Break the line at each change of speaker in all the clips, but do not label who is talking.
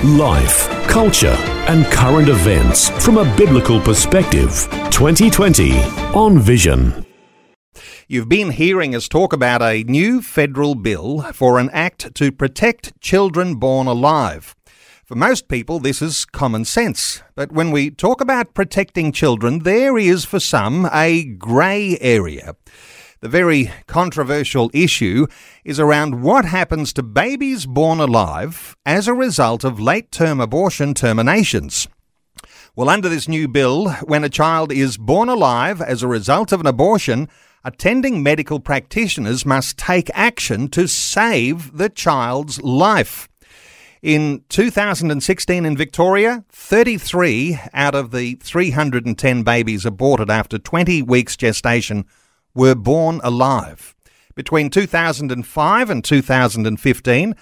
Life, culture, and current events from a biblical perspective. 2020 on Vision.
You've been hearing us talk about a new federal bill for an act to protect children born alive. For most people, this is common sense. But when we talk about protecting children, there is for some a grey area. The very controversial issue is around what happens to babies born alive as a result of late term abortion terminations. Well, under this new bill, when a child is born alive as a result of an abortion, attending medical practitioners must take action to save the child's life. In 2016 in Victoria, 33 out of the 310 babies aborted after 20 weeks gestation were born alive. Between 2005 and 2015,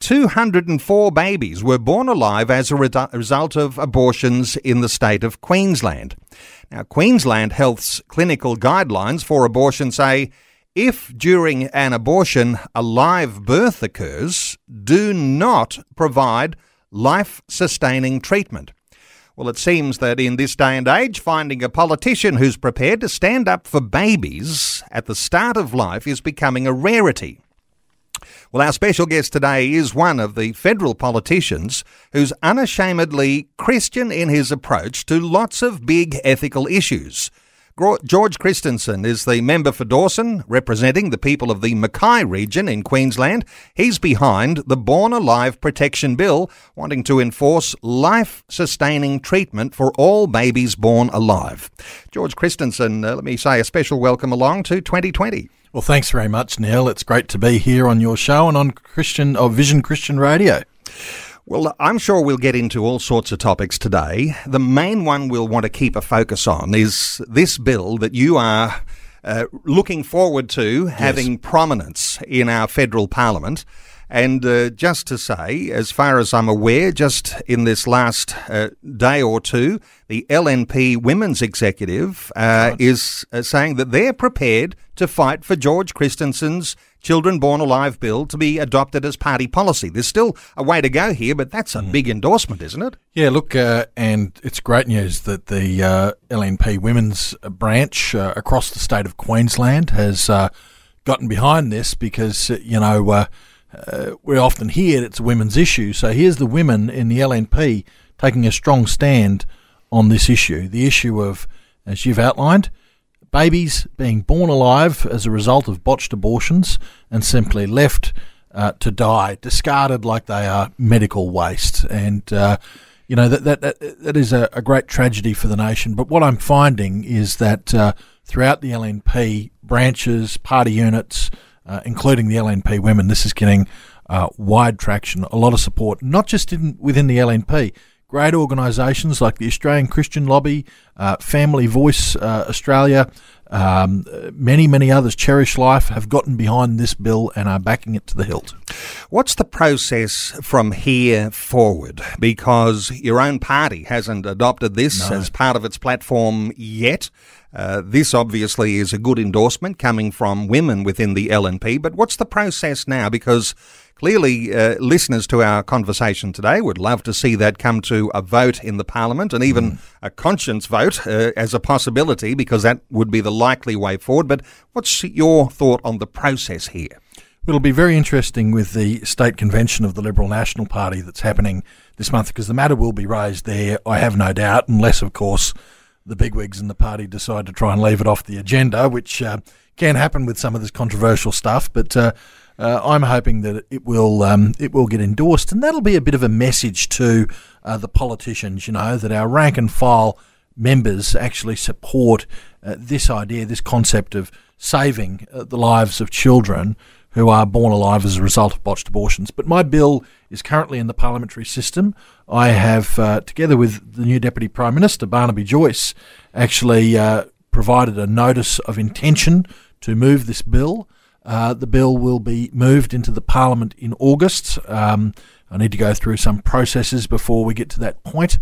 204 babies were born alive as a result of abortions in the state of Queensland. Now, Queensland Health's clinical guidelines for abortion say if during an abortion a live birth occurs, do not provide life sustaining treatment. Well, it seems that in this day and age, finding a politician who's prepared to stand up for babies at the start of life is becoming a rarity. Well, our special guest today is one of the federal politicians who's unashamedly Christian in his approach to lots of big ethical issues. George Christensen is the member for Dawson, representing the people of the Mackay region in Queensland. He's behind the Born Alive Protection Bill, wanting to enforce life sustaining treatment for all babies born alive. George Christensen, uh, let me say a special welcome along to 2020.
Well, thanks very much, Neil. It's great to be here on your show and on Christian or Vision Christian Radio.
Well, I'm sure we'll get into all sorts of topics today. The main one we'll want to keep a focus on is this bill that you are uh, looking forward to yes. having prominence in our federal parliament. And uh, just to say, as far as I'm aware, just in this last uh, day or two, the LNP Women's Executive uh, is uh, saying that they're prepared to fight for George Christensen's Children Born Alive bill to be adopted as party policy. There's still a way to go here, but that's a mm. big endorsement, isn't it?
Yeah, look, uh, and it's great news that the uh, LNP Women's branch across the state of Queensland has gotten behind this because, you know, uh, we often hear it's a women's issue. So here's the women in the LNP taking a strong stand on this issue the issue of, as you've outlined, babies being born alive as a result of botched abortions and simply left uh, to die, discarded like they are medical waste. And, uh, you know, that, that, that, that is a, a, great tragedy for the nation. But what I'm finding is that uh, throughout the LNP branches, party units, uh, including the LNP women. This is getting uh, wide traction, a lot of support, not just in, within the LNP. Great organisations like the Australian Christian Lobby, uh, Family Voice uh, Australia, um, many, many others, Cherish Life, have gotten behind this bill and are backing it to the hilt.
What's the process from here forward? Because your own party hasn't adopted this no. as part of its platform yet. Uh, this obviously is a good endorsement coming from women within the LNP, but what's the process now? Because clearly, uh, listeners to our conversation today would love to see that come to a vote in the Parliament and even mm. a conscience vote uh, as a possibility, because that would be the likely way forward. But what's your thought on the process here?
It'll be very interesting with the state convention of the Liberal National Party that's happening this month because the matter will be raised there, I have no doubt, unless, of course, the bigwigs in the party decide to try and leave it off the agenda, which uh, can happen with some of this controversial stuff. But uh, uh, I'm hoping that it will um, it will get endorsed, and that'll be a bit of a message to uh, the politicians. You know that our rank and file members actually support uh, this idea, this concept of saving uh, the lives of children who are born alive as a result of botched abortions. But my bill is currently in the parliamentary system. I have, uh, together with the new Deputy Prime Minister, Barnaby Joyce, actually uh, provided a notice of intention to move this bill. Uh, the bill will be moved into the Parliament in August. Um, I need to go through some processes before we get to that point,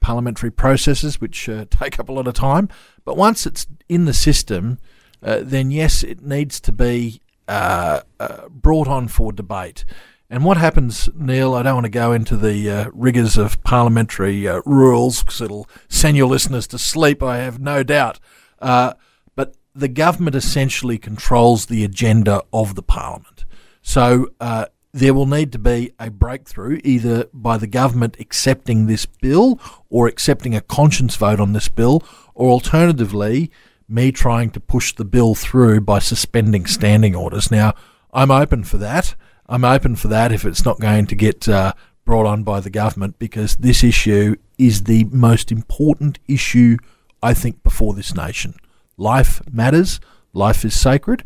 parliamentary processes, which uh, take up a lot of time. But once it's in the system, uh, then yes, it needs to be uh, uh, brought on for debate. And what happens, Neil? I don't want to go into the uh, rigours of parliamentary uh, rules because it'll send your listeners to sleep, I have no doubt. Uh, the government essentially controls the agenda of the parliament. So uh, there will need to be a breakthrough either by the government accepting this bill or accepting a conscience vote on this bill, or alternatively, me trying to push the bill through by suspending standing orders. Now, I'm open for that. I'm open for that if it's not going to get uh, brought on by the government because this issue is the most important issue, I think, before this nation. Life matters, life is sacred,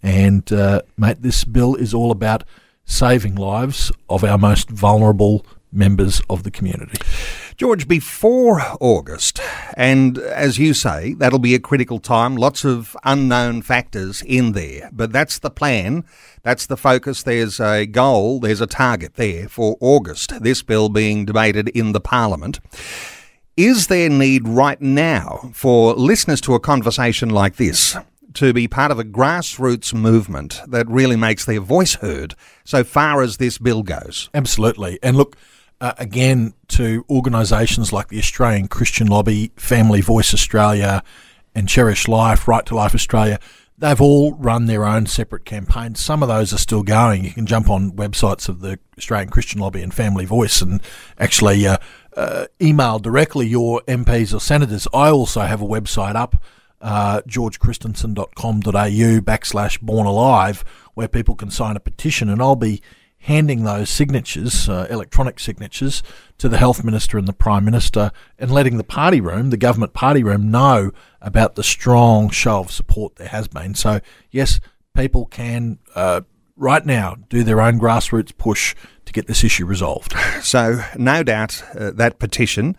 and, uh, mate, this bill is all about saving lives of our most vulnerable members of the community.
George, before August, and as you say, that'll be a critical time, lots of unknown factors in there, but that's the plan, that's the focus. There's a goal, there's a target there for August, this bill being debated in the Parliament. Is there need right now for listeners to a conversation like this? To be part of a grassroots movement that really makes their voice heard so far as this bill goes.
Absolutely. And look, uh, again to organisations like the Australian Christian Lobby, Family Voice Australia, and Cherish Life, Right to Life Australia. They've all run their own separate campaigns. Some of those are still going. You can jump on websites of the Australian Christian Lobby and Family Voice and actually uh, uh, email directly your MPs or senators. I also have a website up, uh, georgechristensen.com.au backslash born alive, where people can sign a petition, and I'll be handing those signatures, uh, electronic signatures, to the health minister and the prime minister, and letting the party room, the government party room, know about the strong show of support there has been. So yes, people can uh, right now do their own grassroots push to get this issue resolved.
So no doubt uh, that petition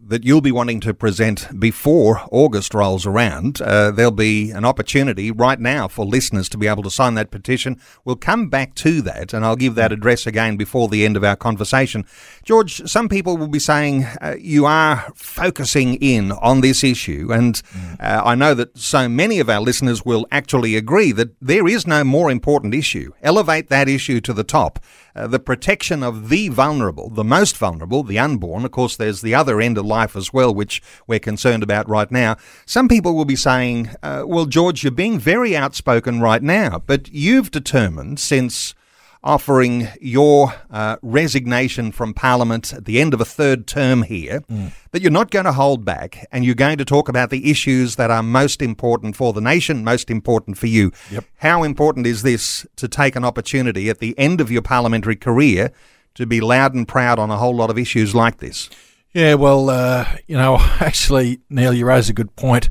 that you'll be wanting to present before August rolls around. Uh, there'll be an opportunity right now for listeners to be able to sign that petition. We'll come back to that, and I'll give that address again before the end of our conversation. George, some people will be saying uh, you are focusing in on this issue, and uh, I know that so many of our listeners will actually agree that there is no more important issue. Elevate that issue to the top. Uh, the protection of the vulnerable, the most vulnerable, the unborn. Of course, there's the other end of life as well, which we're concerned about right now. Some people will be saying, uh, well, George, you're being very outspoken right now, but you've determined since offering your uh, resignation from Parliament at the end of a third term here, mm. that you're not going to hold back and you're going to talk about the issues that are most important for the nation, most important for you.
Yep.
How important is this to take an opportunity at the end of your parliamentary career to be loud and proud on a whole lot of issues like this?
Yeah, well, uh, you know, actually, Neil, you raise a good point.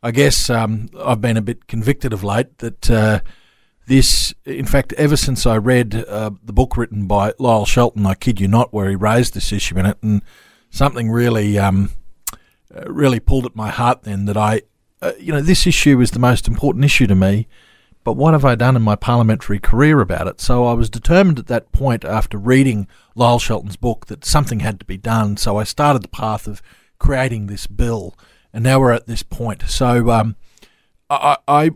I guess um, I've been a bit convicted of late that. Uh, this, in fact, ever since I read uh, the book written by Lyle Shelton, I kid you not, where he raised this issue in it, and something really, um, uh, really pulled at my heart. Then that I, uh, you know, this issue is the most important issue to me. But what have I done in my parliamentary career about it? So I was determined at that point, after reading Lyle Shelton's book, that something had to be done. So I started the path of creating this bill, and now we're at this point. So um, I, I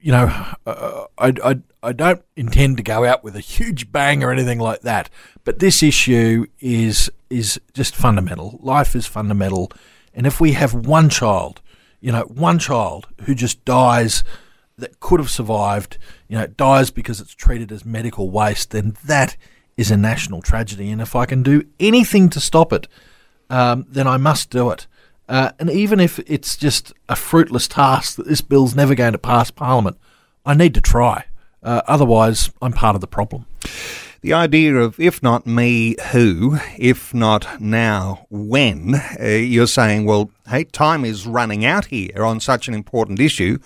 you know, uh, I, I, I don't intend to go out with a huge bang or anything like that. But this issue is is just fundamental. Life is fundamental, and if we have one child, you know, one child who just dies that could have survived, you know, dies because it's treated as medical waste, then that is a national tragedy. And if I can do anything to stop it, um, then I must do it. Uh, and even if it's just a fruitless task that this bill's never going to pass Parliament, I need to try. Uh, otherwise, I'm part of the problem.
The idea of if not me, who, if not now, when, uh, you're saying, well, hey, time is running out here on such an important issue.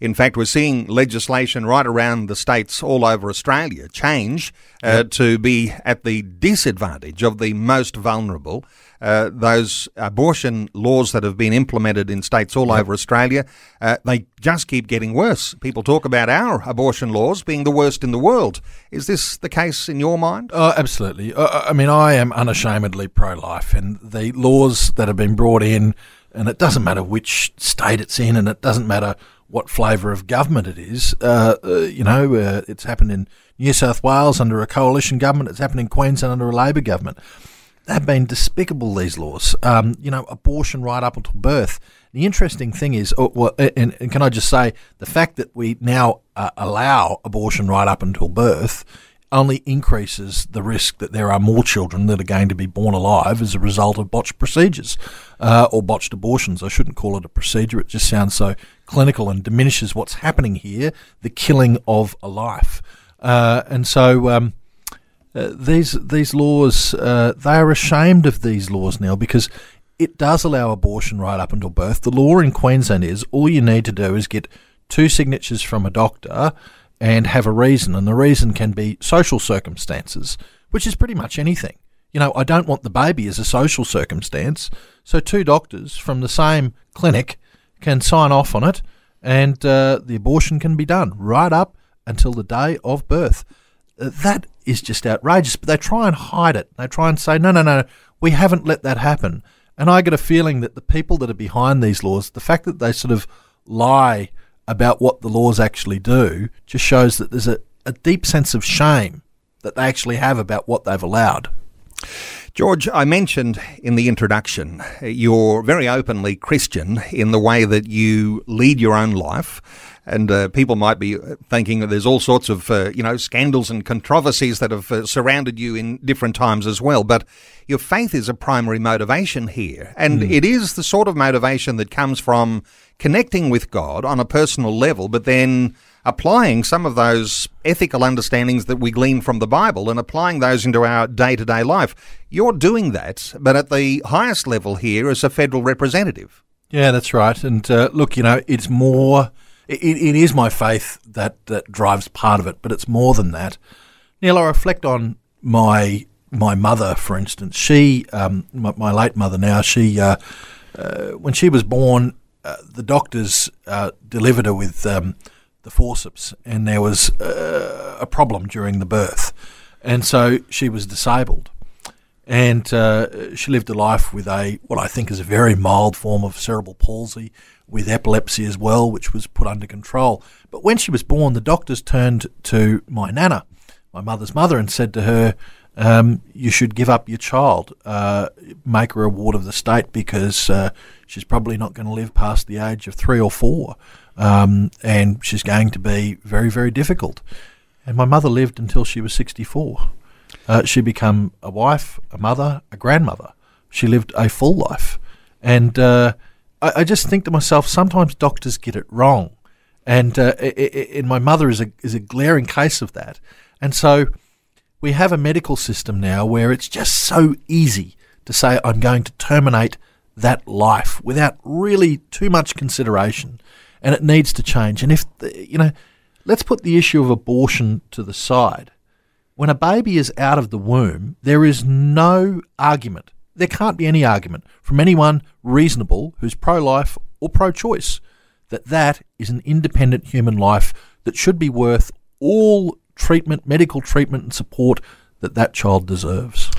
In fact, we're seeing legislation right around the states all over Australia change uh, yep. to be at the disadvantage of the most vulnerable. Uh, those abortion laws that have been implemented in states all yep. over Australia, uh, they just keep getting worse. People talk about our abortion laws being the worst in the world. Is this the case in your mind?
Oh, absolutely. Uh, I mean, I am unashamedly pro life, and the laws that have been brought in, and it doesn't matter which state it's in, and it doesn't matter what flavour of government it is. Uh, uh, you know, uh, it's happened in New South Wales under a coalition government. It's happened in Queensland under a Labor government they've been despicable. These laws, um, you know, abortion right up until birth. The interesting thing is, oh, well, and, and, can I just say, the fact that we now uh, allow abortion right up until birth only increases the risk that there are more children that are going to be born alive as a result of botched procedures uh, or botched abortions. I shouldn't call it a procedure; it just sounds so clinical and diminishes what's happening here—the killing of a life. Uh, and so. Um, uh, these these laws uh, they are ashamed of these laws now because it does allow abortion right up until birth. The law in Queensland is all you need to do is get two signatures from a doctor and have a reason, and the reason can be social circumstances, which is pretty much anything. You know, I don't want the baby as a social circumstance, so two doctors from the same clinic can sign off on it, and uh, the abortion can be done right up until the day of birth. Uh, that is just outrageous. But they try and hide it. They try and say, no, no, no, we haven't let that happen. And I get a feeling that the people that are behind these laws, the fact that they sort of lie about what the laws actually do, just shows that there's a, a deep sense of shame that they actually have about what they've allowed.
George, I mentioned in the introduction, uh, you're very openly Christian in the way that you lead your own life. And uh, people might be thinking that there's all sorts of, uh, you know, scandals and controversies that have uh, surrounded you in different times as well. But your faith is a primary motivation here. And mm. it is the sort of motivation that comes from connecting with God on a personal level, but then applying some of those ethical understandings that we glean from the Bible and applying those into our day to day life. You're doing that, but at the highest level here as a federal representative.
Yeah, that's right. And uh, look, you know, it's more, it, it is my faith that, that drives part of it, but it's more than that. Neil, I reflect on my my mother, for instance. She, um, my, my, late mother now, she, uh, uh, when she was born, uh, the doctors uh, delivered her with um, the forceps, and there was uh, a problem during the birth, and so she was disabled, and uh, she lived a life with a what I think is a very mild form of cerebral palsy, with epilepsy as well, which was put under control. But when she was born, the doctors turned to my nana, my mother's mother, and said to her. Um, you should give up your child, uh, make her a ward of the state because uh, she's probably not going to live past the age of three or four um, and she's going to be very, very difficult. And my mother lived until she was 64. Uh, she became a wife, a mother, a grandmother. She lived a full life. And uh, I, I, just think to myself, sometimes doctors get it wrong. And, uh, and my mother is a, is a glaring case of that. And so we have a medical system now where it's just so easy to say, I'm going to terminate that life without really too much consideration and it needs to change. And if, you know, let's put the issue of abortion to the side. When a baby is out of the womb, there is no argument. There can't be any argument from anyone reasonable who's pro life or pro choice that that is an independent human life that should be worth all treatment, medical treatment, and support that that child deserves.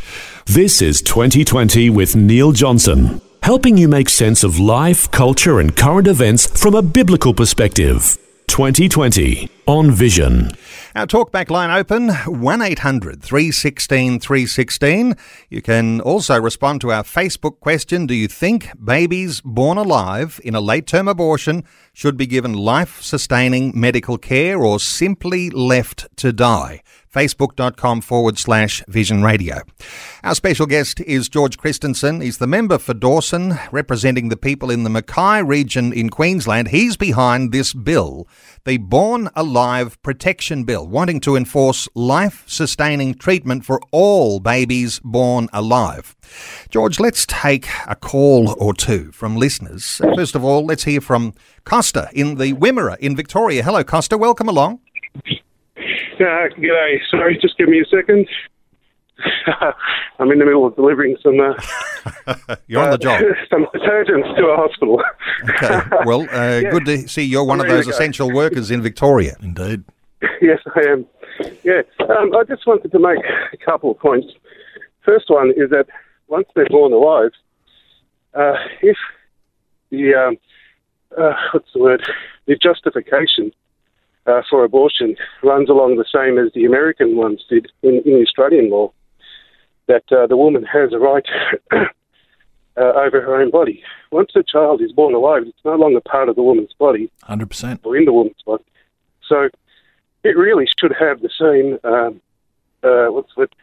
This is 2020 with Neil Johnson helping you make sense of life, culture, and current events from a biblical perspective. 2020 on Vision.
Our talkback line open 1800 316 316. You can also respond to our Facebook question Do you think babies born alive in a late term abortion should be given life sustaining medical care or simply left to die? facebook.com forward slash vision radio. Our special guest is George Christensen. He's the member for Dawson, representing the people in the Mackay region in Queensland. He's behind this bill the Born Alive Protection Bill, wanting to enforce life sustaining treatment for all babies born alive. George, let's take a call or two from listeners. First of all, let's hear from Costa in the Wimmera in Victoria. Hello, Costa. Welcome along.
Uh, g'day. Sorry, just give me a second. I'm in the middle of delivering some. Uh,
you're on the job.
some detergents to a hospital.
okay. Well, uh, yeah. good to see you're one of those essential workers in Victoria.
Indeed.
Yes, I am. Yeah. Um, I just wanted to make a couple of points. First one is that once they're born alive, uh, if the um, uh, what's the word, the justification uh, for abortion runs along the same as the American ones did in, in Australian law, that uh, the woman has a right uh, over her own body. Once a child is born alive, it's no longer part of the woman's body.
100%.
Or in the woman's body. So it really should have the same, um, uh, what's it,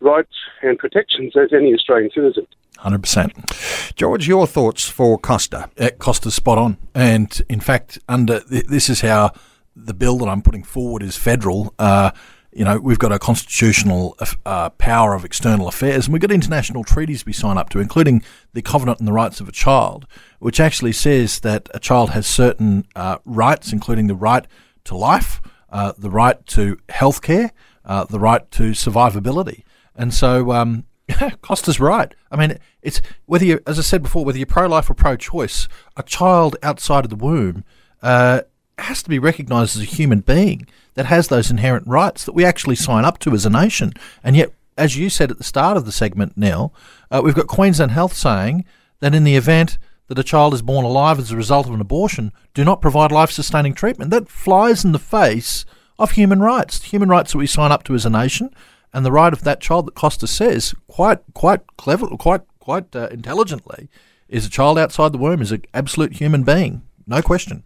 rights and protections as any Australian citizen.
100%.
George, your thoughts for Costa?
Uh, Costa's spot on. And in fact, under this is how the bill that I'm putting forward is federal. Uh, you know, we've got a constitutional uh, power of external affairs, and we've got international treaties we sign up to, including the Covenant on the Rights of a Child, which actually says that a child has certain uh, rights, including the right to life, uh, the right to health care, uh, the right to survivability. And so, um, Costa's right. I mean, it's whether you, as I said before, whether you're pro-life or pro-choice, a child outside of the womb uh, has to be recognised as a human being that has those inherent rights that we actually sign up to as a nation. And yet, as you said at the start of the segment, Neil, uh, we've got Queensland Health saying that in the event that a child is born alive as a result of an abortion, do not provide life sustaining treatment. That flies in the face of human rights, human rights that we sign up to as a nation, and the right of that child that Costa says quite quite clever, quite quite uh, intelligently, is a child outside the womb is an absolute human being, no question.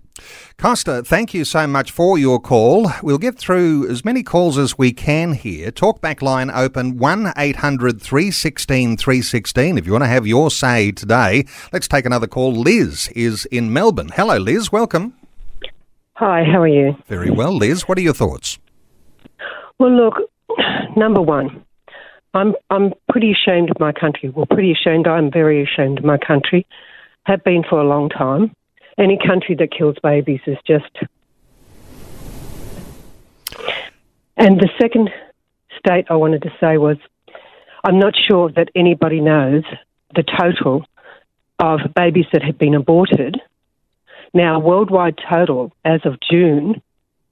Costa, thank you so much for your call. We'll get through as many calls as we can here. Talkback line open 1 800 316 316 if you want to have your say today. Let's take another call. Liz is in Melbourne. Hello, Liz. Welcome.
Hi, how are you?
Very well, Liz. What are your thoughts?
Well, look, number one, I'm I'm pretty ashamed of my country. Well, pretty ashamed. I'm very ashamed of my country. Have been for a long time any country that kills babies is just. And the second state I wanted to say was I'm not sure that anybody knows the total of babies that have been aborted. Now, worldwide total as of June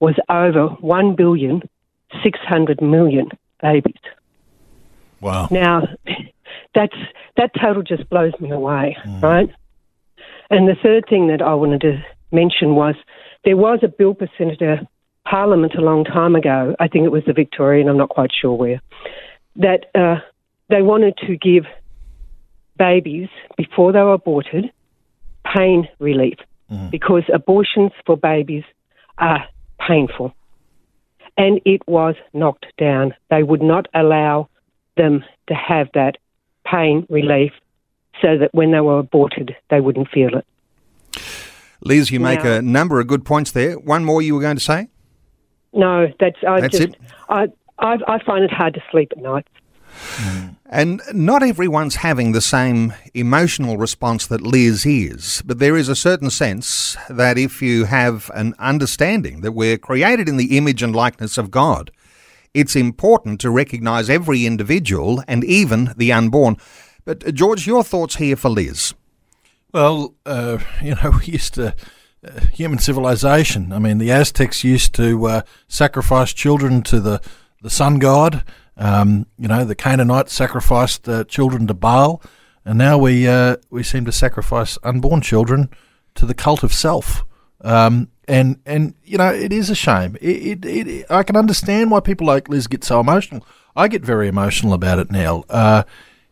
was over 1 billion 600 million babies.
Wow.
Now, that's that total just blows me away, mm. right? And the third thing that I wanted to mention was there was a bill for Senator Parliament a long time ago. I think it was the Victorian, I'm not quite sure where, that uh, they wanted to give babies, before they were aborted, pain relief mm-hmm. because abortions for babies are painful. And it was knocked down. They would not allow them to have that pain relief so that when they were aborted, they wouldn't feel it.
Liz, you make a number of good points there. One more you were going to say?
No, that's I
that's
just
it?
I, I I find it hard to sleep at night. Hmm.
And not everyone's having the same emotional response that Liz is, but there is a certain sense that if you have an understanding that we're created in the image and likeness of God, it's important to recognise every individual and even the unborn. But, uh, George, your thoughts here for Liz?
Well, uh, you know, we used to. Uh, human civilization. I mean, the Aztecs used to uh, sacrifice children to the, the sun god. Um, you know, the Canaanites sacrificed uh, children to Baal, and now we uh, we seem to sacrifice unborn children to the cult of self. Um, and and you know, it is a shame. It, it, it, I can understand why people like Liz get so emotional. I get very emotional about it now. Uh,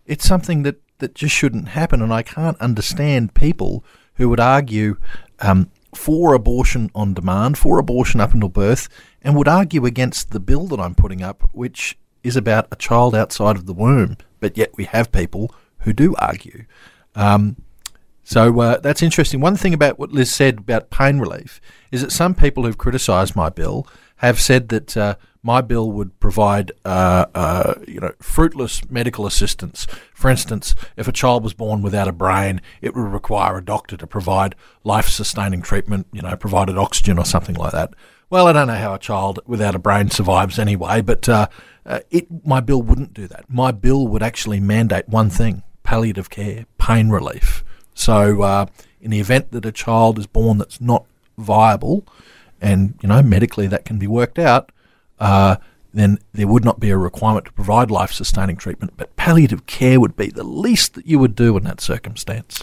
it's something that, that just shouldn't happen. And I can't understand people who would argue um, for abortion on demand, for abortion up until birth, and would argue against the bill that I'm putting up, which is about a child outside of the womb. But yet we have people who do argue. Um, So uh, that's interesting. One thing about what Liz said about pain relief is that some people who've criticised my bill have said that uh, my bill would provide, uh, uh, you know, fruitless medical assistance. For instance, if a child was born without a brain, it would require a doctor to provide life-sustaining treatment, you know, provided oxygen or something like that. Well, I don't know how a child without a brain survives anyway, but uh, uh, it, my bill wouldn't do that. My bill would actually mandate one thing: palliative care, pain relief. So, uh, in the event that a child is born that's not viable, and you know medically that can be worked out, uh, then there would not be a requirement to provide life sustaining treatment, but palliative care would be the least that you would do in that circumstance.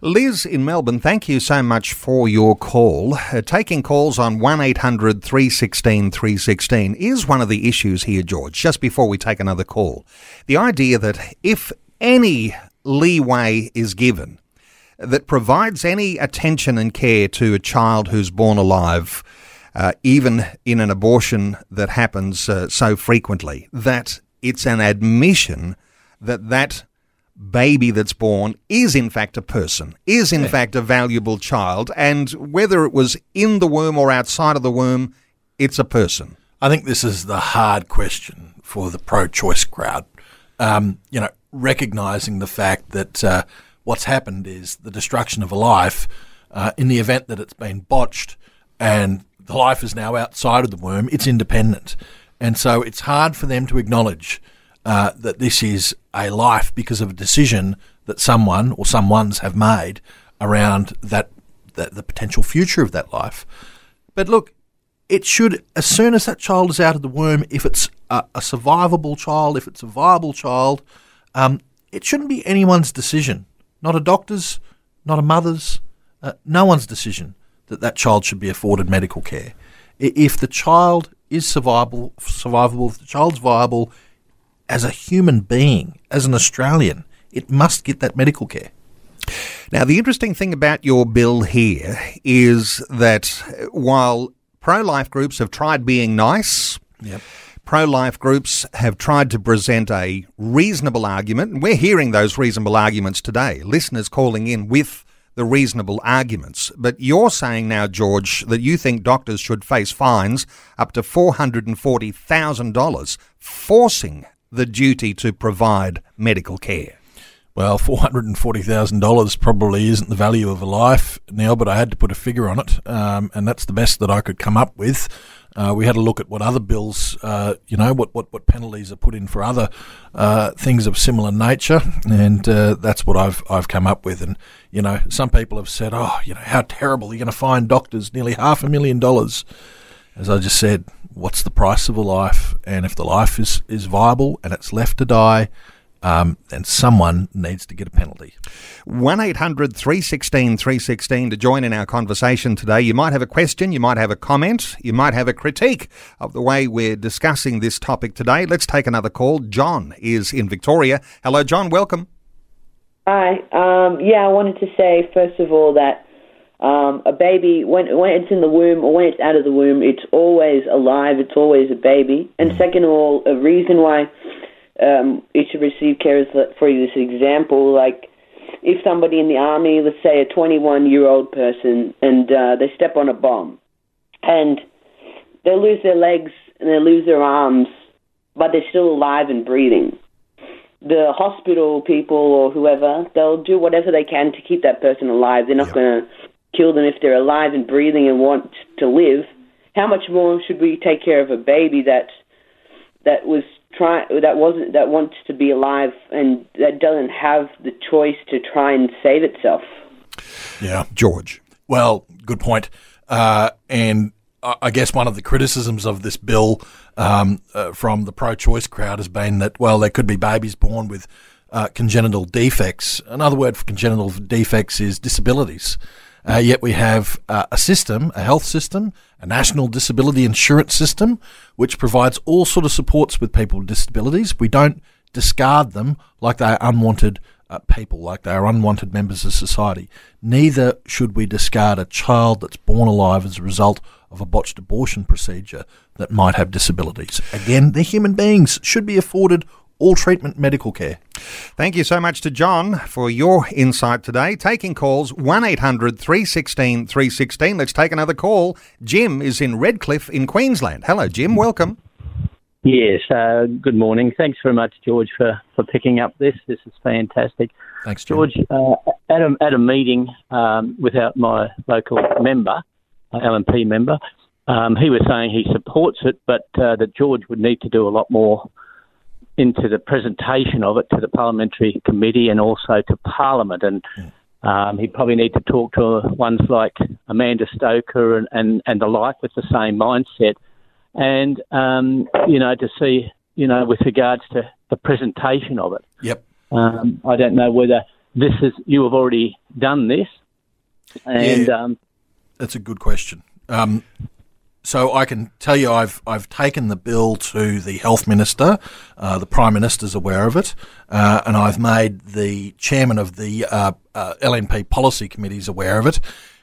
Liz in Melbourne, thank you so much for your call. Uh, taking calls on 1 800 316 316 is one of the issues here, George, just before we take another call. The idea that if any leeway is given that provides any attention and care to a child who's born alive, uh, even in an abortion that happens uh, so frequently, that it's an admission that that baby that's born is in fact a person, is in fact a valuable child, and whether it was in the womb or outside of the womb, it's a person.
I think this is the hard question for the pro-choice crowd. Um, you know, recognizing the fact that uh, what's happened is the destruction of a life. Uh, in the event that it's been botched and the life is now outside of the womb, it's independent, and so it's hard for them to acknowledge uh, that this is a life because of a decision that someone or someone's have made around that, that the potential future of that life. But look, it should, as soon as that child is out of the womb, if it's a, a survivable child, if it's a viable child, um, it shouldn't be anyone's decision, not a doctor's, not a mother's, uh, no one's decision that that child should be afforded medical care. If the child is survivable, survivable, if the child's viable as a human being, as an Australian, it must get that medical care.
Now, the interesting thing about your bill here is that while pro life groups have tried being nice,
Yep.
pro life groups have tried to present a reasonable argument, and we're hearing those reasonable arguments today. Listeners calling in with the reasonable arguments. But you're saying now, George, that you think doctors should face fines up to $440,000, forcing the duty to provide medical care.
Well, four hundred and forty thousand dollars probably isn't the value of a life, now, But I had to put a figure on it, um, and that's the best that I could come up with. Uh, we had a look at what other bills, uh, you know, what, what, what penalties are put in for other uh, things of similar nature, and uh, that's what I've I've come up with. And you know, some people have said, "Oh, you know, how terrible! You're going to find doctors nearly half a million dollars." As I just said, what's the price of a life? And if the life is, is viable and it's left to die, um, then someone needs to get a penalty.
1 800 316 316 to join in our conversation today. You might have a question, you might have a comment, you might have a critique of the way we're discussing this topic today. Let's take another call. John is in Victoria. Hello, John. Welcome.
Hi. Um, yeah, I wanted to say first of all that um, a baby, when when it's in the womb or when it's out of the womb, it's always alive. It's always a baby. And second of all, a reason why um, it should receive care is for you this example, like if somebody in the army, let's say a 21 year old person, and uh, they step on a bomb, and they lose their legs and they lose their arms, but they're still alive and breathing the hospital people or whoever, they'll do whatever they can to keep that person alive. They're not going to kill them if they're alive and breathing and want to live. How much more should we take care of a baby that that was try that wasn't that wants to be alive and that doesn't have the choice to try and save itself?
Yeah.
George.
Well, good point. Uh, and I I guess one of the criticisms of this bill um, uh, from the pro-choice crowd has been that well, there could be babies born with uh, congenital defects. Another word for congenital defects is disabilities. Uh, yet we have uh, a system, a health system, a national disability insurance system, which provides all sort of supports with people with disabilities. We don't discard them like they are unwanted uh, people, like they are unwanted members of society. Neither should we discard a child that's born alive as a result of a botched abortion procedure that might have disabilities. Again, they're human beings, should be afforded all treatment medical care.
Thank you so much to John for your insight today. Taking calls 1 800 316 316. Let's take another call. Jim is in Redcliffe in Queensland. Hello, Jim. Welcome.
Yes, uh, good morning. Thanks very much, George, for, for picking up this. This is fantastic.
Thanks, Jim.
George, uh, at, a, at a meeting um, with our, my local member, uh, LNP member, um, he was saying he supports it, but uh, that George would need to do a lot more into the presentation of it to the parliamentary committee and also to Parliament. And um, he'd probably need to talk to ones like Amanda Stoker and, and, and the like with the same mindset and um, you know to see you know with regards to the presentation of it.
Yep.
Um, I don't know whether this is you have already done this, and
Yeah.
um,
That's a good question. So I can tell you, I've I've taken the bill to the health minister. Uh, the prime minister's aware of it, uh, and I've made the chairman of the uh, uh, LNP policy committees aware of it.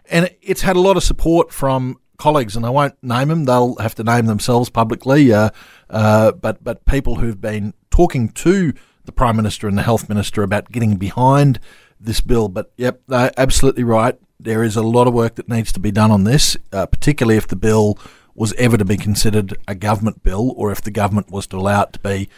And it's had a lot of support from colleagues, and I won't name them; they'll have to name themselves publicly. Uh, uh, but but people who've been talking to the prime minister and the health minister about getting behind this bill. But yep, they're absolutely right. There is a lot of work that needs to be done on this, uh, particularly if the bill was ever to be considered a government bill, or if the government was to allow it to be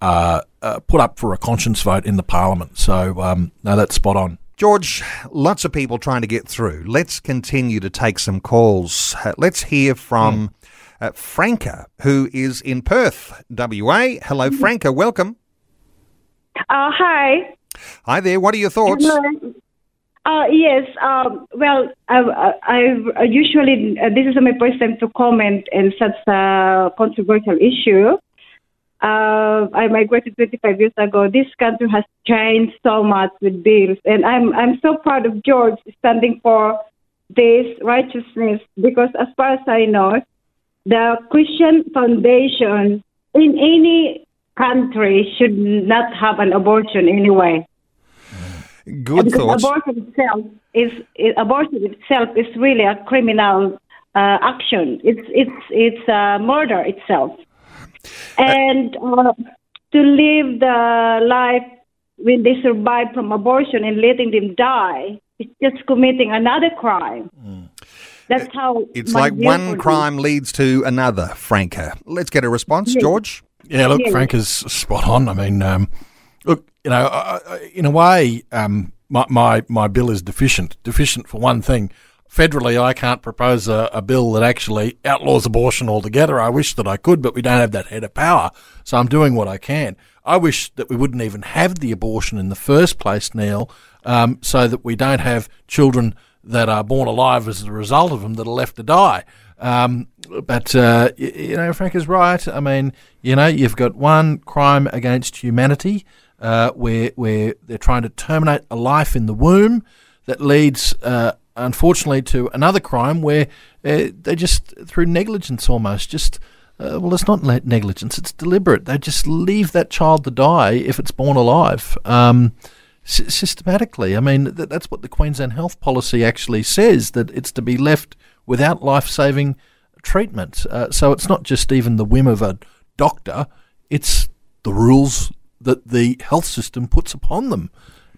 uh, uh, put up for a conscience vote in the parliament. So um, no, that's spot on.
George, lots of people trying to get through. Let's continue to take some calls. Uh, let's hear from uh, Franca, who is in Perth, WA. Hello, Franca. Welcome.
Uh, hi.
Hi there. What are your thoughts?
Hello. Uh, yes. Um, well, I, I, I usually uh, this is my first time to comment in such a controversial issue. Uh, I migrated 25 years ago. This country has changed so much with bills, and I'm I'm so proud of George standing for this righteousness because, as far as I know, the Christian Foundation in any country should not have an abortion anyway.
Good
because
thoughts.
abortion itself is, is abortion itself is really a criminal uh, action. It's it's it's uh, murder itself, and uh, to live the life when they survive from abortion and letting them die, it's just committing another crime. That's how
It's like one
for
crime leads to another, Franca. Let's get a response,
Yes.
George.
Yeah, look,
Yeah.
Frank is spot on. I mean, um, look, you know, I, I- in a way, um, my, my my bill is deficient. Deficient for one thing. Federally, I can't propose a, a bill that actually outlaws abortion altogether. I wish that I could, but we don't have that head of power. So I'm doing what I can. I wish that we wouldn't even have the abortion in the first place, Neil, um, so that we don't have children that are born alive as a result of them that are left to die. Um, but uh, y- you know, Frank is right. I mean, you know, you've got one crime against humanity uh, where where they're trying to terminate a life in the womb that leads, uh, unfortunately, to another crime where uh, they just through negligence almost just. Uh, well, it's not negligence; it's deliberate. They just leave that child to die if it's born alive. Um, sy- systematically. I mean, th- that's what the Queensland Health Policy actually says that it's to be left without life saving treatment. Uh, so it's not just even the whim of a doctor, it's the rules that the health system puts upon them.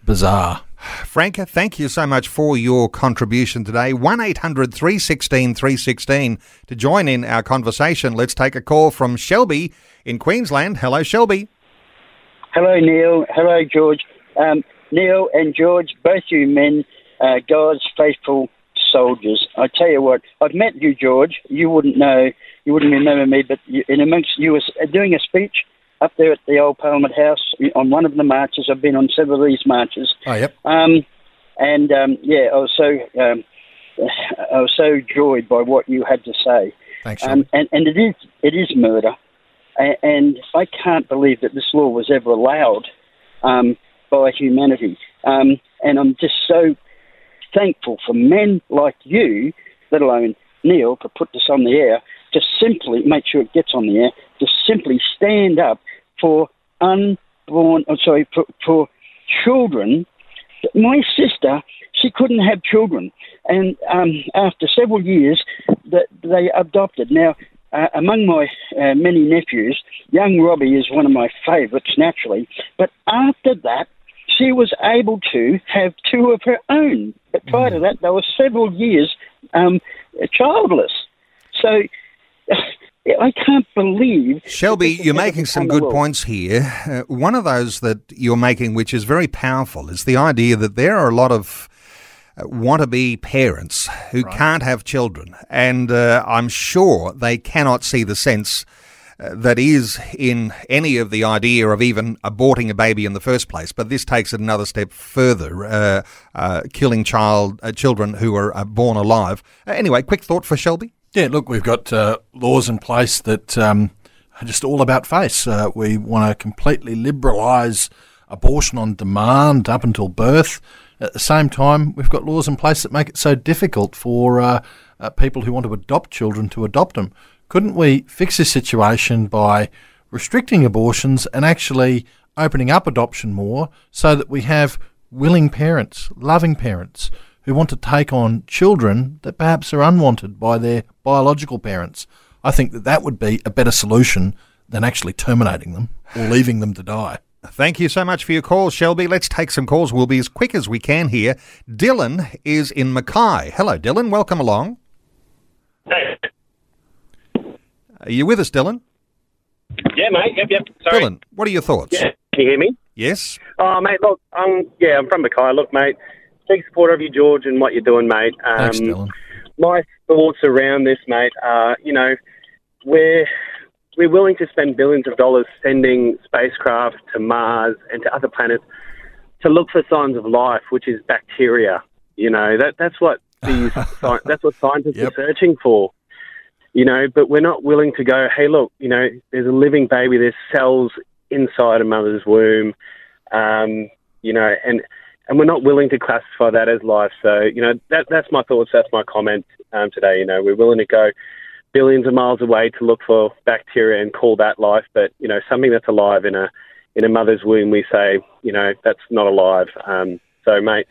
Bizarre.
Franca, thank you so much for your contribution today. 1 800 316 316 to join in our conversation. Let's take a call from Shelby in Queensland. Hello, Shelby.
Hello, Neil. Hello, George. Um, Neil and George, both you men, uh, God's faithful soldiers. I tell you what, I've met you, George. You wouldn't know, you wouldn't remember me, but you, in amongst you was doing a speech up there at the old Parliament House on one of the marches. I've been on several of these marches.
Oh, yep.
Um, and um, yeah, I was so um, I was so joyed by what you had to say.
Thanks,
Um, and and it is it is murder, and, and I can't believe that this law was ever allowed um, by humanity. Um, and I'm just so thankful for men like you, let alone Neil, to put this on the air. To simply make sure it gets on the air. To simply stand up for unborn, oh, sorry, for, for children my sister, she couldn't have children, and um, after several years, that they adopted. Now, uh, among my uh, many nephews, young Robbie is one of my favourites naturally. But after that, she was able to have two of her own. But prior to that, they were several years um, childless. So I can't believe.
Shelby, you're making some good points here. Uh, one of those that you're making, which is very powerful, is the idea that there are a lot of uh, wannabe parents who can't have children. And uh, I'm sure they cannot see the sense uh, that is in any of the idea of even aborting a baby in the first place. But this takes it another step further, uh, uh, killing child uh, children who are uh, born alive. Uh, anyway, quick thought for Shelby.
Yeah, look, we've got uh, laws in place that um, are just all about face. Uh, we want to completely liberalise abortion on demand up until birth. At the same time, we've got laws in place that make it so difficult for uh, uh, people who want to adopt children to adopt them. Couldn't we fix this situation by restricting abortions and actually opening up adoption more so that we have willing parents, loving parents who want to take on children that perhaps are unwanted by their biological parents. I think that that would be a better solution than actually terminating them or leaving them to die.
Thank you so much for your call, Shelby. Let's take some calls. We'll be as quick as we can here. Dylan is in Mackay. Hello, Dylan. Welcome along. Hey. Are you with us, Dylan?
Yeah, mate. Yep, yep. Sorry.
Dylan, what are your thoughts?
Yeah. Can you hear me?
Yes.
Oh, mate. Look, um, yeah, I'm from Mackay. Look, mate. Big supporter of you, George, and what you're doing, mate. Um,
Thanks, Dylan.
My thoughts around this, mate, are you know, we're we're willing to spend billions of dollars sending spacecraft to Mars and to other planets to look for signs of life, which is bacteria. You know, that that's what these that's what scientists
Yep.
are searching for. You know, but we're not willing to go, hey, look, you know, there's a living baby, there's cells inside a mother's womb, um, you know, and and we're not willing to classify that as life. So, you know, that that's my thoughts, that's my comment um, today. You know, we're willing to go billions of miles away to look for bacteria and call that life, but you know, something that's alive in a in a mother's womb, we say, you know, that's not alive. Um, so, mate,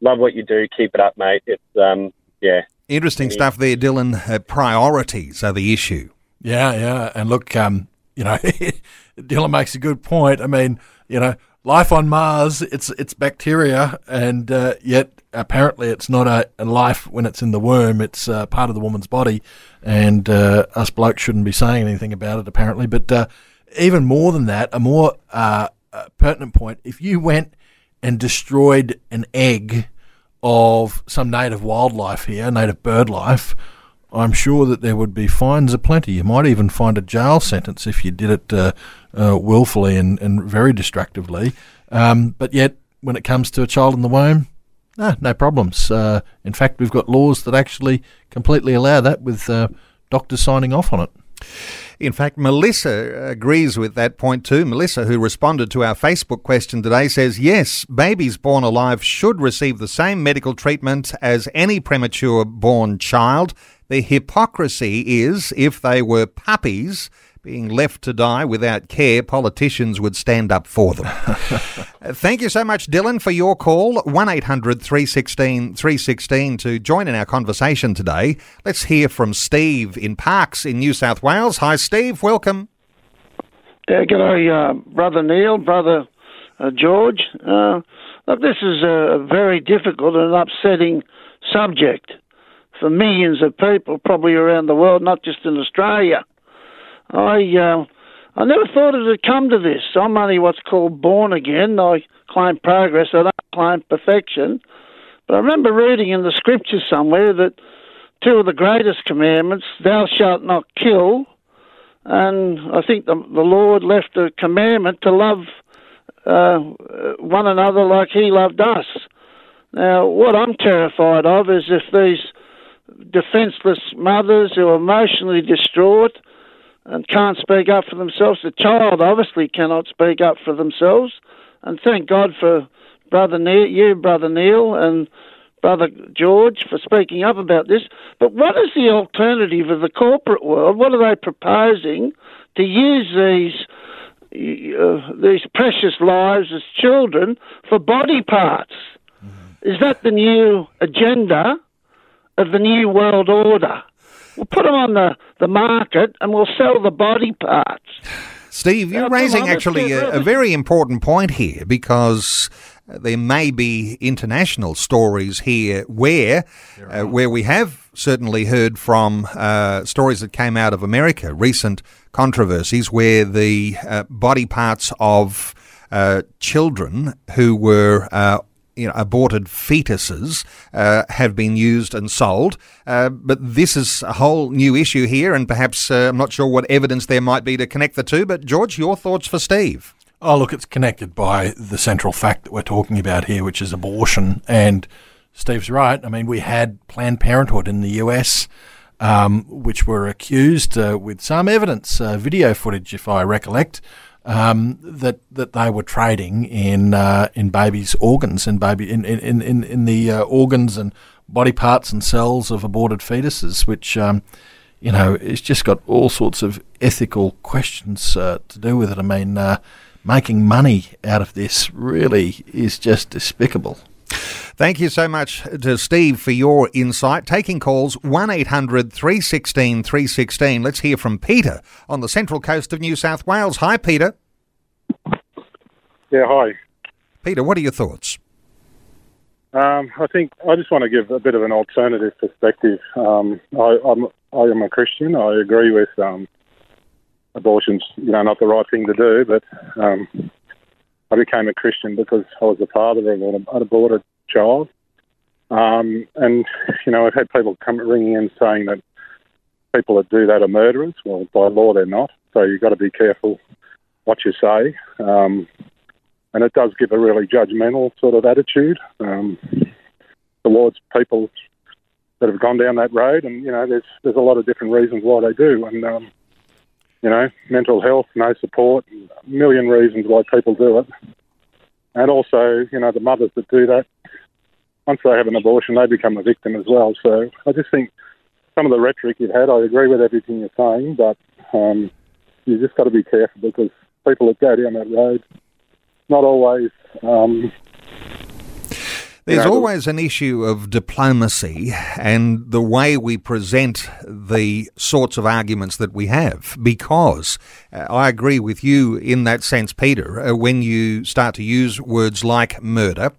love what you do. Keep it up, mate. It's um, yeah,
Interesting stuff there, Dylan. Uh, priorities are the issue.
Yeah, yeah. And look, um, you know, Dylan makes a good point. I mean, you know, life on Mars, it's it's bacteria, and uh, yet apparently it's not a, a life when it's in the womb. It's uh, part of the woman's body, and uh, us blokes shouldn't be saying anything about it apparently. But uh, even more than that, a more uh, pertinent point: if you went and destroyed an egg of some native wildlife here, native bird life, I'm sure that there would be fines aplenty. You might even find a jail sentence if you did it uh, uh, willfully and, and very destructively. Um, but yet, when it comes to a child in the womb, no, no problems. Uh, in fact, we've got laws that actually completely allow that with uh, doctors signing off on it.
In fact, Melissa agrees with that point too. Melissa, who responded to our Facebook question today, says yes, babies born alive should receive the same medical treatment as any premature born child. The hypocrisy is if they were puppies being left to die without care, politicians would stand up for them. Thank you so much, Dylan, for your call. 1 800 316 316 to join in our conversation today. Let's hear from Steve in Parkes in New South Wales. Hi, Steve. Welcome.
Yeah, g'day, uh, brother Neil, brother uh, George. Uh, look, this is a very difficult and upsetting subject for millions of people, probably around the world, not just in Australia. I uh, I never thought it would come to this. I'm only what's called born again. I claim progress. I don't claim perfection. But I remember reading in the scriptures somewhere that two of the greatest commandments, thou shalt not kill, and I think the, the Lord left a commandment to love uh, one another like He loved us. Now, what I'm terrified of is if these defenseless mothers who are emotionally distraught and can't speak up for themselves, the child obviously cannot speak up for themselves. And thank God for Brother Neil, you, Brother Neil, and Brother George for speaking up about this. But what is the alternative of the corporate world? What are they proposing to use these uh, these precious lives as children for body parts? Is that the new agenda of the new world order? We'll put them on the, the market and we'll sell the body parts.
Steve, you're
Yeah, come
raising
on,
actually a, a very important point here because uh, there may be international stories here where uh, where we have certainly heard from uh, stories that came out of America, recent controversies where the uh, body parts of uh, children who were uh, you know, aborted fetuses uh, have been used and sold. Uh, but this is a whole new issue here, and perhaps uh, I'm not sure what evidence there might be to connect the two. But George, your thoughts for Steve?
Oh, look, it's connected by the central fact that we're talking about here, which is abortion. And Steve's right. I mean, we had Planned Parenthood in the US, um, which were accused uh, with some evidence, uh, video footage, if I recollect, um, that that they were trading in uh, in babies' organs and baby in in in, in the uh, organs and body parts and cells of aborted fetuses, which. Um, you know, it's just got all sorts of ethical questions uh, to do with it. I mean, uh, making money out of this really is just despicable.
Thank you so much to Steve for your insight. Taking calls 1 800 316 316. Let's hear from Peter on the central coast of New South Wales. Hi, Peter.
Yeah, hi.
Peter, what are your thoughts?
Um, I think I just want to give a bit of an alternative perspective. Um, I, I'm I am a Christian. I agree with um, abortion's you know not the right thing to do, but um, I became a Christian because I was the father of an, an aborted child. Um, and you know I've had people come ringing in saying that people that do that are murderers. Well, by law they're not. So you've got to be careful what you say. Um, and it does give a really judgmental sort of attitude um, towards people that have gone down that road. And you know, there's there's a lot of different reasons why they do, and um, you know, mental health, no support, a million reasons why people do it. And also, you know, the mothers that do that, once they have an abortion, they become a victim as well. So I just think some of the rhetoric you've had, I agree with everything you're saying, but um, you just got to be careful because people that go down that road not always. Um,
There's always an issue of diplomacy and the way we present the sorts of arguments that we have. Because uh, I agree with you in that sense, Peter, uh, when you start to use words like murder,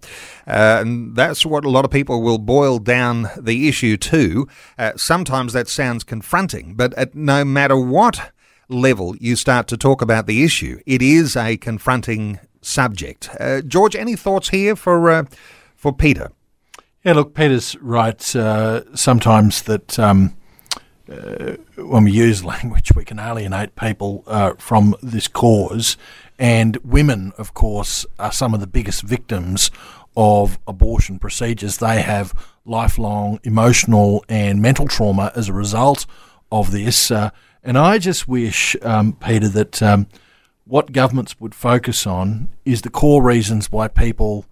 uh, and that's what a lot of people will boil down the issue to. Uh, sometimes that sounds confronting, but at no matter what level you start to talk about the issue, it is a confronting subject. Uh, George, any thoughts here for uh, for Peter?
Yeah, look, Peter's right. Uh, sometimes that um, uh, when we use language, we can alienate people uh, from this cause. And women, of course, are some of the biggest victims of abortion procedures. They have lifelong emotional and mental trauma as a result of this. Uh, and I just wish, um, Peter, that um, what governments would focus on is the core reasons why people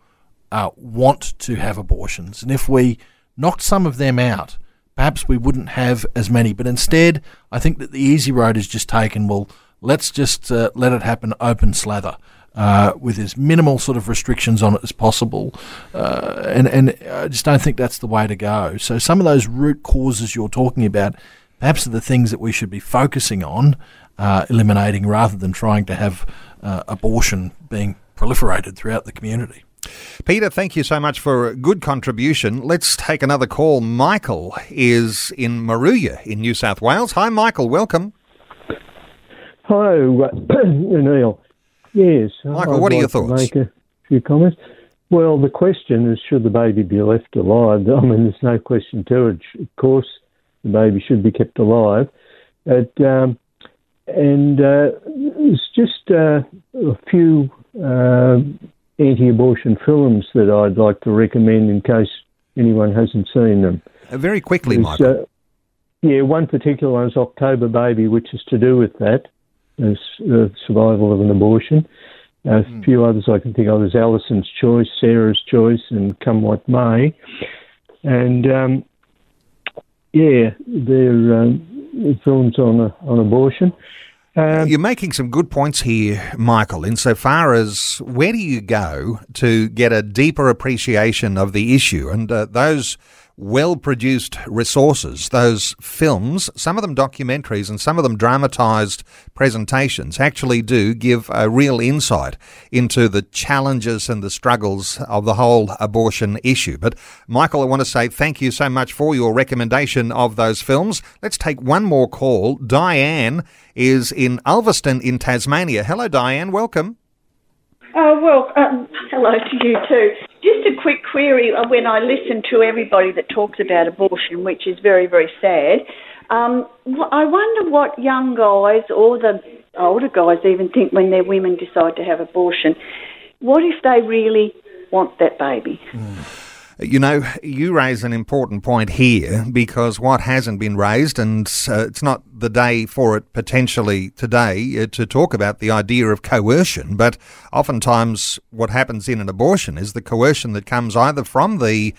uh, want to have abortions. And if we knocked some of them out, perhaps we wouldn't have as many. But instead, I think that the easy road is just taken. Well, let's just uh, let it happen open slather. Uh, with as minimal sort of restrictions on it as possible, uh, and and I just don't think that's the way to go. So some of those root causes you're talking about, perhaps are the things that we should be focusing on, uh, eliminating rather than trying to have uh, abortion being proliferated throughout the community.
Peter, thank you so much for a good contribution. Let's take another call. Michael is in Moruya in New South Wales. Hi, Michael. Welcome.
Hello, uh, Neil. Yes.
Michael,
I'd
what are your thoughts?
Make a few comments. Well, the question is, should the baby be left alive? I mean, there's no question to it. Of course, the baby should be kept alive. But, um, and uh, it's just uh, a few uh, anti-abortion films that I'd like to recommend in case anyone hasn't seen them.
Uh, very quickly,
There's,
Michael.
uh, yeah, one particular one is October Baby, which is to do with that, as uh, survival of an abortion. A few others I can think of is Alison's Choice, Sarah's Choice, and Come What May. And um, yeah, they're um, films on uh, on abortion. Um,
You're making some good points here, Michael, insofar as where do you go to get a deeper appreciation of the issue? And uh, those well produced resources, those films, some of them documentaries and some of them dramatised presentations, actually do give a real insight into the challenges and the struggles of the whole abortion issue. But, Michael, I want to say thank you so much for your recommendation of those films. Let's take one more call. Diane is in Ulverstone in Tasmania. Hello, Diane. Welcome.
Oh, well, um, hello to you too. Just a quick query uh, when I listen to everybody that talks about abortion, which is very, very sad. Um, I wonder what young guys or the older guys even think when their women decide to have abortion. What if they really want that baby?
Mm. You know, you raise an important point here because what hasn't been raised, and uh, it's not the day for it potentially today uh, to talk about the idea of coercion, but oftentimes what happens in an abortion is the coercion that comes either from the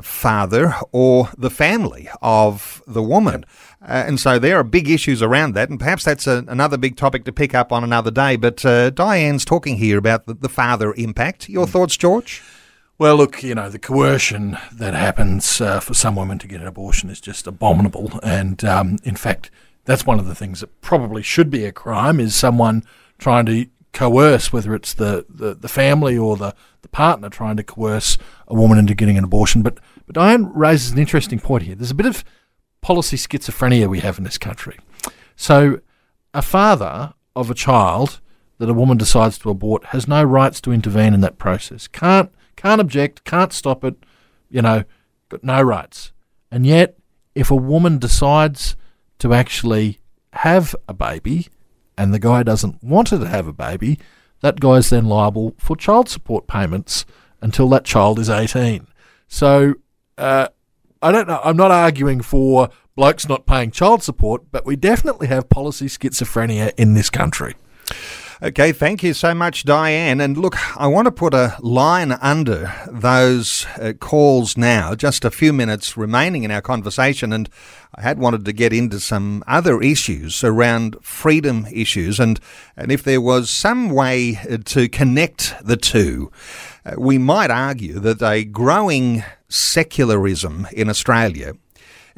father or the family of the woman. Uh, and so there are big issues around that, and perhaps that's a, another big topic to pick up on another day. But uh, Diane's talking here about the, the father impact. Your mm. thoughts, George?
Well, look, you know, the coercion that happens uh, for some women to get an abortion is just abominable. And um, in fact, that's one of the things that probably should be a crime is someone trying to coerce, whether it's the, the, the family or the, the partner trying to coerce a woman into getting an abortion. But, but Diane raises an interesting point here. There's a bit of policy schizophrenia we have in this country. So, a father of a child that a woman decides to abort has no rights to intervene in that process, can't can't object, can't stop it, you know, got no rights. And yet, if a woman decides to actually have a baby and the guy doesn't want her to have a baby, that guy's then liable for child support payments until that child is 18. So, uh, I don't know. I'm not arguing for blokes not paying child support, but we definitely have policy schizophrenia in this country.
Okay, thank you so much, Diane. And look, I want to put a line under those uh, calls now, just a few minutes remaining in our conversation. And I had wanted to get into some other issues around freedom issues. And, and if there was some way uh, to connect the two, uh, we might argue that a growing secularism in Australia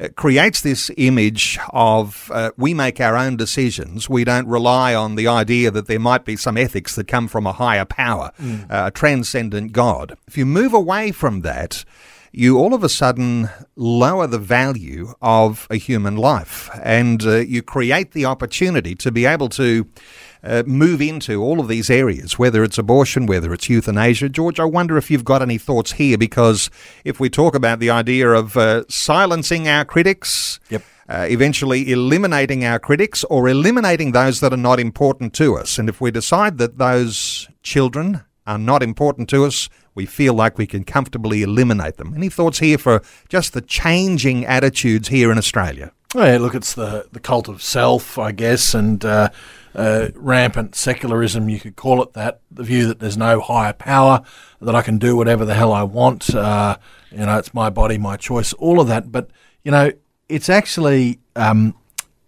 it creates this image of uh, we make our own decisions. We don't rely on the idea that there might be some ethics that come from a higher power, mm. uh, a transcendent God. If you move away from that, you all of a sudden lower the value of a human life and uh, you create the opportunity to be able to uh, move into all of these areas, whether it's abortion, whether it's euthanasia. George, I wonder if you've got any thoughts here, because if we talk about the idea of uh, silencing our critics,
yep.
Uh, eventually eliminating our critics or eliminating those that are not important to us. And if we decide that those children are not important to us, we feel like we can comfortably eliminate them. Any thoughts here for just the changing attitudes here in Australia?
Oh, yeah, look, it's the, the cult of self, I guess, and uh, uh, rampant secularism, you could call it that. The view that there's no higher power, that I can do whatever the hell I want. Uh, you know, it's my body, my choice, all of that. But, you know, it's actually um,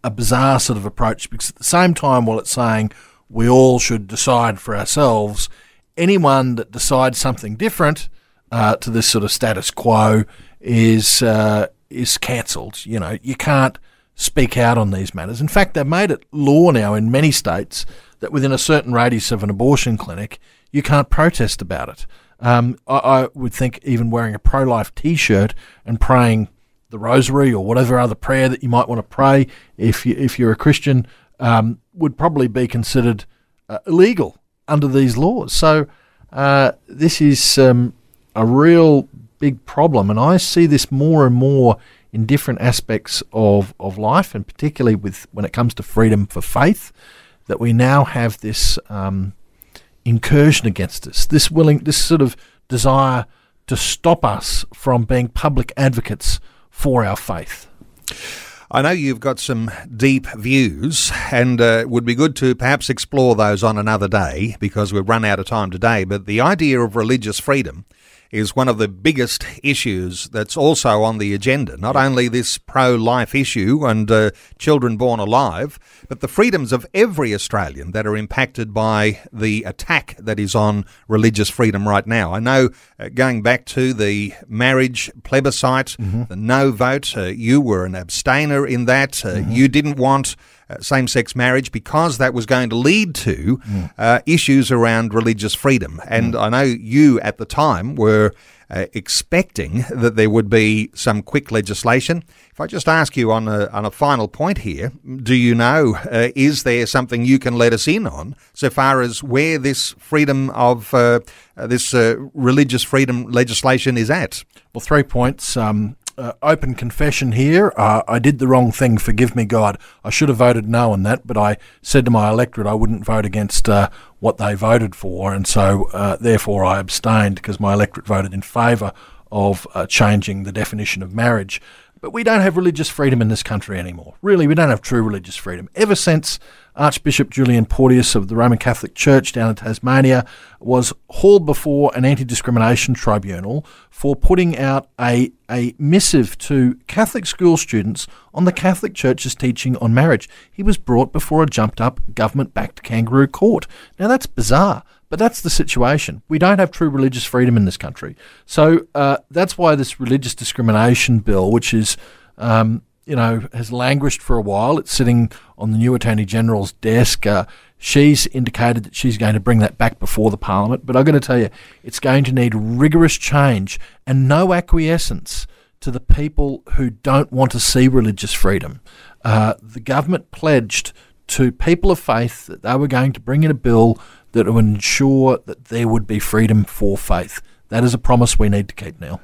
a bizarre sort of approach because at the same time, while it's saying we all should decide for ourselves, anyone that decides something different uh, to this sort of status quo is uh, is cancelled. You know, you can't speak out on these matters. In fact, they've made it law now in many states that within a certain radius of an abortion clinic, you can't protest about it. Um, I, I, would think even wearing a pro life t shirt and praying the rosary or whatever other prayer that you might want to pray if, you, if you're a Christian um, would probably be considered uh, illegal under these laws. So uh, this is um, a real big problem, and I see this more and more in different aspects of, of life, and particularly with when it comes to freedom for faith, that we now have this um, incursion against us, this willing, this sort of desire to stop us from being public advocates for our faith.
I know you've got some deep views, and uh, it would be good to perhaps explore those on another day because we've run out of time today. But the idea of religious freedom is one of the biggest issues that's also on the agenda. Not only this pro life issue and uh, children born alive, but the freedoms of every Australian that are impacted by the attack that is on religious freedom right now. I know uh, going back to the marriage plebiscite,
Mm-hmm.
the no vote, uh, you were an abstainer in that. Uh, You didn't want. Same sex marriage because that was going to lead to
Mm.
uh, issues around religious freedom. And I know you at the time were uh, expecting that there would be some quick legislation. If I just ask you on a, on a final point here, do you know, uh, is there something you can let us in on so far as where this freedom of, uh, this uh, religious freedom legislation is at?
Well, three points. Um, uh, open confession here. Uh, I did the wrong thing. Forgive me, God. I should have voted no on that, but I said to my electorate I wouldn't vote against uh, what they voted for, and so uh, therefore I abstained because my electorate voted in favour of uh, changing the definition of marriage. But we don't have religious freedom in this country anymore. Really, we don't have true religious freedom. Ever since Archbishop Julian Porteous of the Roman Catholic Church down in Tasmania was hauled before an anti discrimination tribunal for putting out a, a missive to Catholic school students on the Catholic Church's teaching on marriage. He was brought before a jumped up government backed kangaroo court. Now, that's bizarre. But that's the situation. We don't have true religious freedom in this country. So uh, that's why this religious discrimination bill, which is, um, you know, has languished for a while, it's sitting on the new Attorney General's desk. Uh, she's indicated that she's going to bring that back before the Parliament. But I've got to tell you, it's going to need rigorous change and no acquiescence to the people who don't want to see religious freedom. Uh, the government pledged to people of faith that they were going to bring in a bill that would ensure that there would be freedom for faith. That is a promise we need to keep now.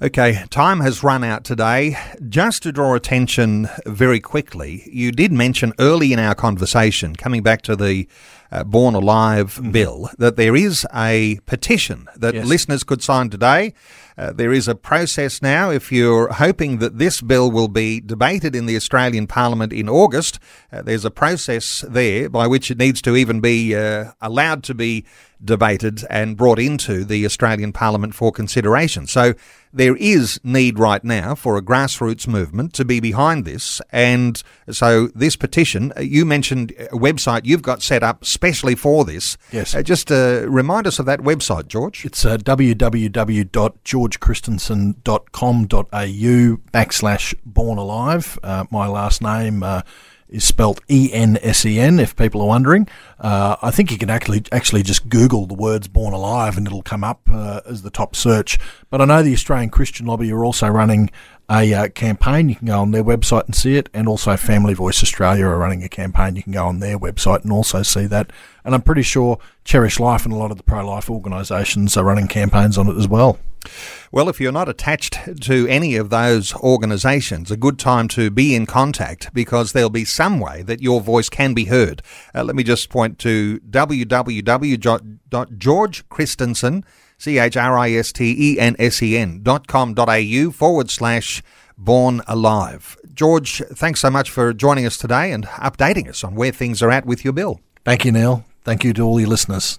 Okay, time has run out today. Just to draw attention very quickly, you did mention early in our conversation, coming back to the uh, Born Alive bill, that there is a petition that
Yes.
listeners could sign today. Uh, there is a process now. If you're hoping that this bill will be debated in the Australian Parliament in August, uh, there's a process there by which it needs to even be uh, allowed to be debated and brought into the Australian Parliament for consideration. So there is need right now for a grassroots movement to be behind this. And so this petition, uh, you mentioned a website you've got set up specially for this.
Yes.
Uh, just uh, remind us of that website, George.
It's uh, www.georgechristensen.com.au backslash born alive. Uh, my last name uh, is spelt E N S E N, if people are wondering. Uh, I think you can actually actually just Google the words born alive and it'll come up uh, as the top search. But I know the Australian Christian Lobby are also running a uh, campaign. You can go on their website and see it. And also Family Voice Australia are running a campaign. You can go on their website and also see that. And I'm pretty sure Cherish Life and a lot of the pro life organisations are running campaigns on it as well.
Well, if you're not attached to any of those organisations, a good time to be in contact because there'll be some way that your voice can be heard. Uh, let me just point to www.georgechristensen, C-H-R-I-S-T-E-N-S-E-N dot com dot au forward slash born alive. George, thanks so much for joining us today and updating us on where things are at with your bill.
Thank you, Neil. Thank you to all your listeners.